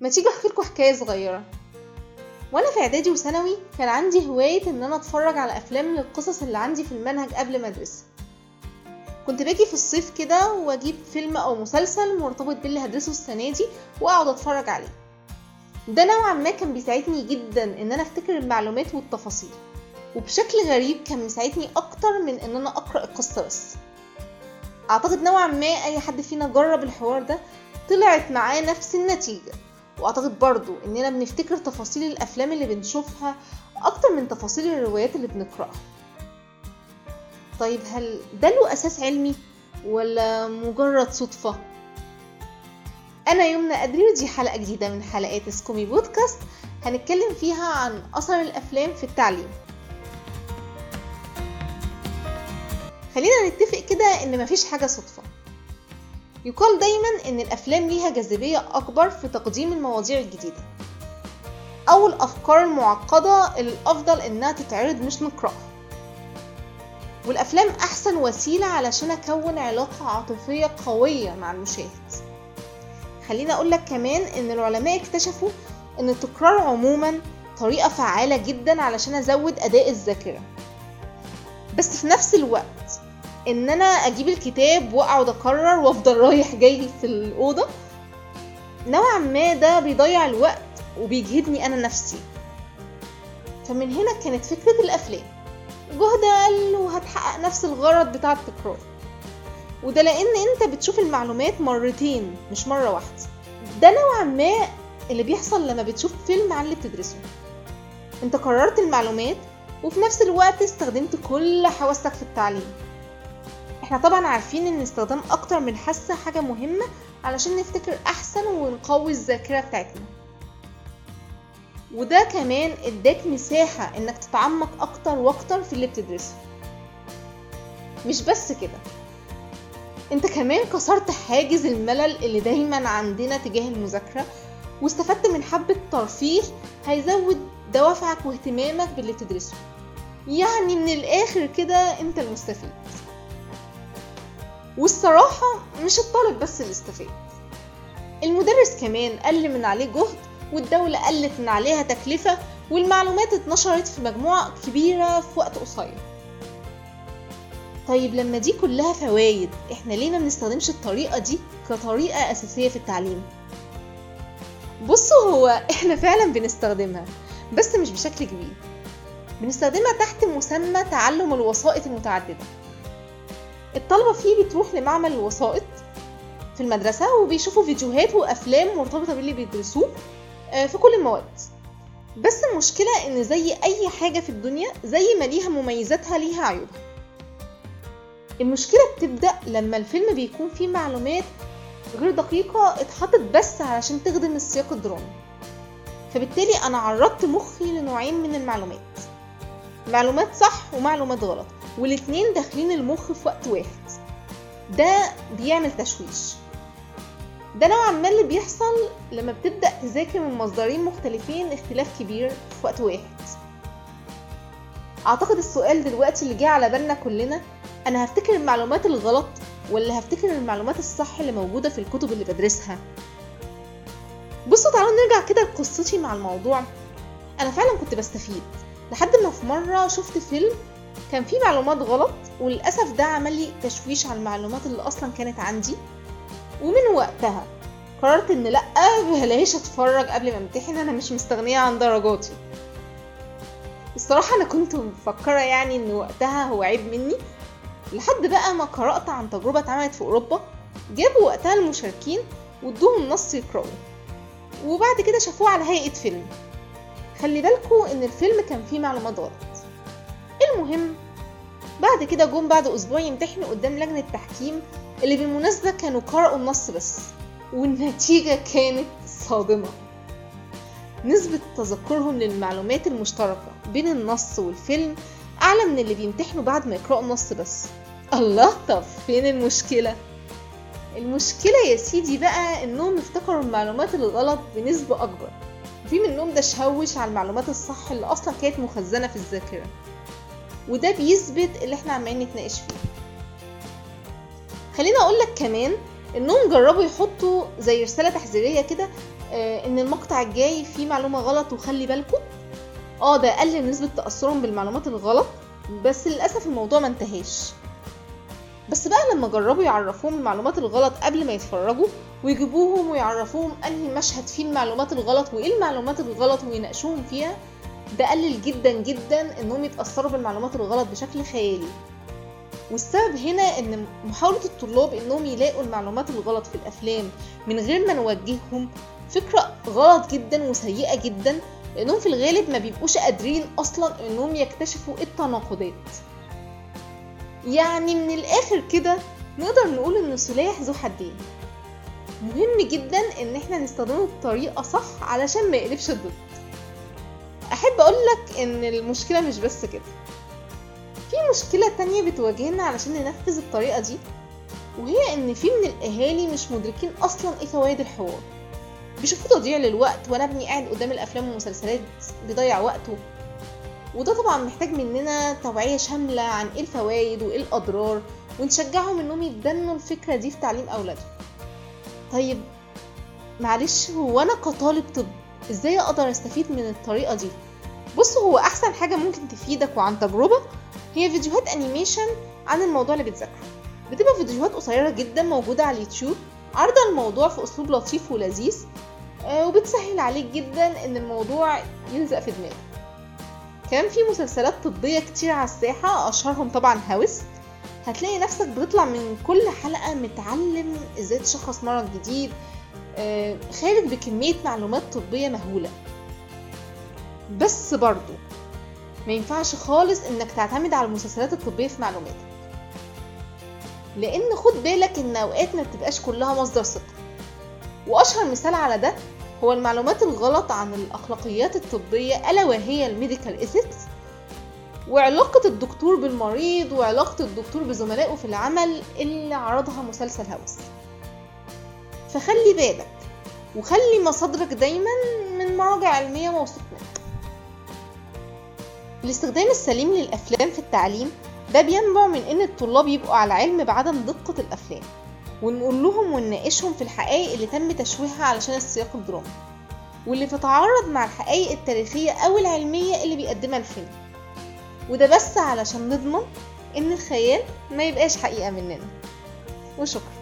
ما تيجي احكي لكم حكاية صغيرة. وأنا في اعدادي وثانوي كان عندي هواية إن أنا أتفرج على أفلام للقصص اللي عندي في المنهج قبل ما ادرسها كنت باجي في الصيف كده وأجيب فيلم أو مسلسل مرتبط باللي هدرسه السنة دي وأقعد أتفرج عليه. ده نوعا ما كان بيساعدني جدا إن أنا أفتكر المعلومات والتفاصيل وبشكل غريب كان بيساعدني أكتر من إن أنا أقرأ القصة بس. أعتقد نوعا ما أي حد فينا جرب الحوار ده طلعت معاه نفس النتيجة. واعتقد برضو اننا بنفتكر تفاصيل الافلام اللي بنشوفها أكتر من تفاصيل الروايات اللي بنقرأها. طيب هل ده له أساس علمي ولا مجرد صدفة؟ أنا يمنى ادري ودي حلقة جديدة من حلقات سكومي بودكاست. هنتكلم فيها عن أثر الأفلام في التعليم. خلينا نتفق كده إن مفيش حاجة صدفة. يقال دايما إن الأفلام ليها جاذبية أكبر في تقديم المواضيع الجديدة. أو الأفكار المعقدة اللي الأفضل إنها تتعرض مش نقرأها. والأفلام أحسن وسيلة علشان أكون علاقة عاطفية قوية مع المشاهد. خليني أقول لك كمان إن العلماء اكتشفوا إن التكرار عموما طريقة فعالة جدا علشان أزود أداء الذاكرة. بس في نفس الوقت ان أنا أجيب الكتاب واقعد اكرر وافضل رايح جاي في الاوضه. نوعا ما ده بيضيع الوقت وبيجهدني أنا نفسي. فمن هنا كانت فكرة الأفلام. جهد أقل وهتحقق نفس الغرض بتاع التكرار. وده لأن أنت بتشوف المعلومات مرتين مش مرة واحدة. ده نوعا ما اللي بيحصل لما بتشوف فيلم عن اللي بتدرسه. أنت قررت المعلومات وفي نفس الوقت استخدمت كل حواسك في التعليم. إحنا طبعا عارفين إن استخدام أكتر من حاسة حاجة مهمة علشان نفتكر أحسن ونقوي الذاكرة بتاعتنا. وده كمان إداك مساحة إنك تتعمق أكتر وأكتر في اللي بتدرسه. مش بس كده أنت كمان كسرت حاجز الملل اللي دايما عندنا تجاه المذاكرة واستفدت من حبة ترفيه هيزود دوافعك واهتمامك باللي بتدرسه. يعني من الآخر كده أنت المستفيد. والصراحة مش الطالب بس اللي استفاد. المدرس كمان قل من عليه جهد والدولة قلت من عليها تكلفة والمعلومات اتنشرت في مجموعة كبيرة في وقت قصير. طيب لما دي كلها فوايد إحنا ليه ما بنستخدمش الطريقة دي كطريقة أساسية في التعليم؟ بصوا هو إحنا فعلا بنستخدمها بس مش بشكل كبير. بنستخدمها تحت مسمى تعلم الوسائط المتعددة. الطلبة فيه بتروح لمعمل الوسائط في المدرسة وبيشوفوا فيديوهات وأفلام مرتبطة باللي بيدرسوه في كل المواد. بس المشكلة إن زي أي حاجة في الدنيا زي ما ليها مميزاتها ليها عيوبها. المشكلة بتبدأ لما الفيلم بيكون فيه معلومات غير دقيقة اتحطت بس علشان تخدم السياق الدرامي. فبالتالي أنا عرضت مخي لنوعين من المعلومات. معلومات صح ومعلومات غلط. والاتنين داخلين المخ في وقت واحد. ده بيعمل تشويش. ده نوعا ما اللي بيحصل لما بتبدأ تذاكر من مصدرين مختلفين اختلاف كبير في وقت واحد. أعتقد السؤال دلوقتي اللي جه على بالنا كلنا أنا هفتكر المعلومات الغلط ولا هفتكر المعلومات الصح اللي موجودة في الكتب اللي بدرسها؟ بصوا تعالوا نرجع كده لقصتي مع الموضوع. أنا فعلا كنت بستفيد. لحد ما في مرة شفت فيلم كان فيه معلومات غلط وللأسف ده عمل لي تشويش على المعلومات اللي أصلا كانت عندي. ومن وقتها قررت إن لأ بلاش أتفرج قبل ما أمتحن أنا مش مستغنية عن درجاتي. الصراحة أنا كنت مفكرة يعني إن وقتها هو عيب مني. لحد بقى ما قرأت عن تجربة اتعملت في أوروبا جابوا وقتها المشاركين وادوهم نص يقرأوا. وبعد كده شافوه على هيئة فيلم. خلي بالكوا إن الفيلم كان فيه معلومات غلط. المهم بعد كده جم بعد أسبوع يمتحنوا قدام لجنة تحكيم اللي بالمناسبة كانوا قرأوا النص بس والنتيجة كانت صادمة. نسبة تذكرهم للمعلومات المشتركة بين النص والفيلم أعلى من اللي بيمتحنوا بعد ما يقرأوا النص بس. الله طب فين المشكلة؟ المشكلة يا سيدي بقى إنهم افتكروا المعلومات الغلط بنسبة أكبر. وفي منهم ده شوش على المعلومات الصح اللي أصلا كانت مخزنة في الذاكرة. وده بيثبت اللي إحنا عمالين نتناقش فيه. خليني أقول لك كمان إنهم جربوا يحطوا زي رسالة تحذيرية كده آه إن المقطع الجاي فيه معلومة غلط وخلي بالكم. آه ده قلل نسبة تأثرهم بالمعلومات الغلط بس للأسف الموضوع ما انتهاش. بس بقى لما جربوا يعرفوهم المعلومات الغلط قبل ما يتفرجوا ويجيبوهم ويعرفوهم أنهي مشهد فيه المعلومات الغلط وإيه المعلومات الغلط ويناقشوهم فيها ده قلل جدا جدا إنهم يتأثروا بالمعلومات الغلط بشكل خيالي. والسبب هنا إن محاولة الطلاب إنهم يلاقوا المعلومات الغلط في الأفلام من غير ما نوجههم فكرة غلط جدا وسيئة جدا لأنهم في الغالب ما بيبقوش قادرين أصلا إنهم يكتشفوا التناقضات. يعني من الآخر كده نقدر نقول إن سلاح ذو حدين. مهم جدا إن إحنا نستخدمه بطريقة صح علشان ما يقلبش ضد أحب اقولك إن المشكلة مش بس كده. في مشكلة تانية بتواجهنا علشان ننفذ الطريقة دي وهي إن في من الأهالي مش مدركين أصلا إيه فوائد الحوار. بيشوفوا تضييع للوقت وأنا ابني قاعد قدام الأفلام والمسلسلات بيضيع وقته. وده طبعا محتاج مننا توعية شاملة عن إيه الفوائد وإيه الأضرار ونشجعهم إنهم يتبنوا الفكرة دي في تعليم أولادهم. طيب معلش هو أنا كطالب طب إزاي أقدر أستفيد من الطريقة دي؟ بص هو أحسن حاجة ممكن تفيدك وعن تجربة هي فيديوهات انيميشن عن الموضوع اللي بتذاكره. بتبقى فيديوهات قصيرة جدا موجودة على اليوتيوب عارضة الموضوع في أسلوب لطيف ولذيذ وبتسهل عليك جدا إن الموضوع يلزق في دماغك. كمان في مسلسلات طبية كتير على الساحة أشهرهم طبعا هاوس. هتلاقي نفسك بتطلع من كل حلقة متعلم إزاي تشخص مرض جديد خارج بكمية معلومات طبية مهولة. بس برضو ما ينفعش خالص إنك تعتمد على المسلسلات الطبية في معلوماتك. لأن خد بالك إن أوقات ما بتبقاش كلها مصدر ثقة. وأشهر مثال على ده هو المعلومات الغلط عن الأخلاقيات الطبية ألا وهي ال medical ethics وعلاقة الدكتور بالمريض وعلاقة الدكتور بزملائه في العمل اللي عرضها مسلسل House. فخلي بالك وخلي مصادرك دايما من مراجع علمية موثوق منها الاستخدام السليم للأفلام في التعليم ده بينبع من إن الطلاب يبقوا على علم بعدم دقة الأفلام ونقول لهم ونناقشهم في الحقائق اللي تم تشويهها علشان السياق الدرامي واللي تتعارض مع الحقائق التاريخية أو العلمية اللي بيقدمها الفيلم. وده بس علشان نضمن إن الخيال ما يبقاش حقيقة مننا. وشكرا.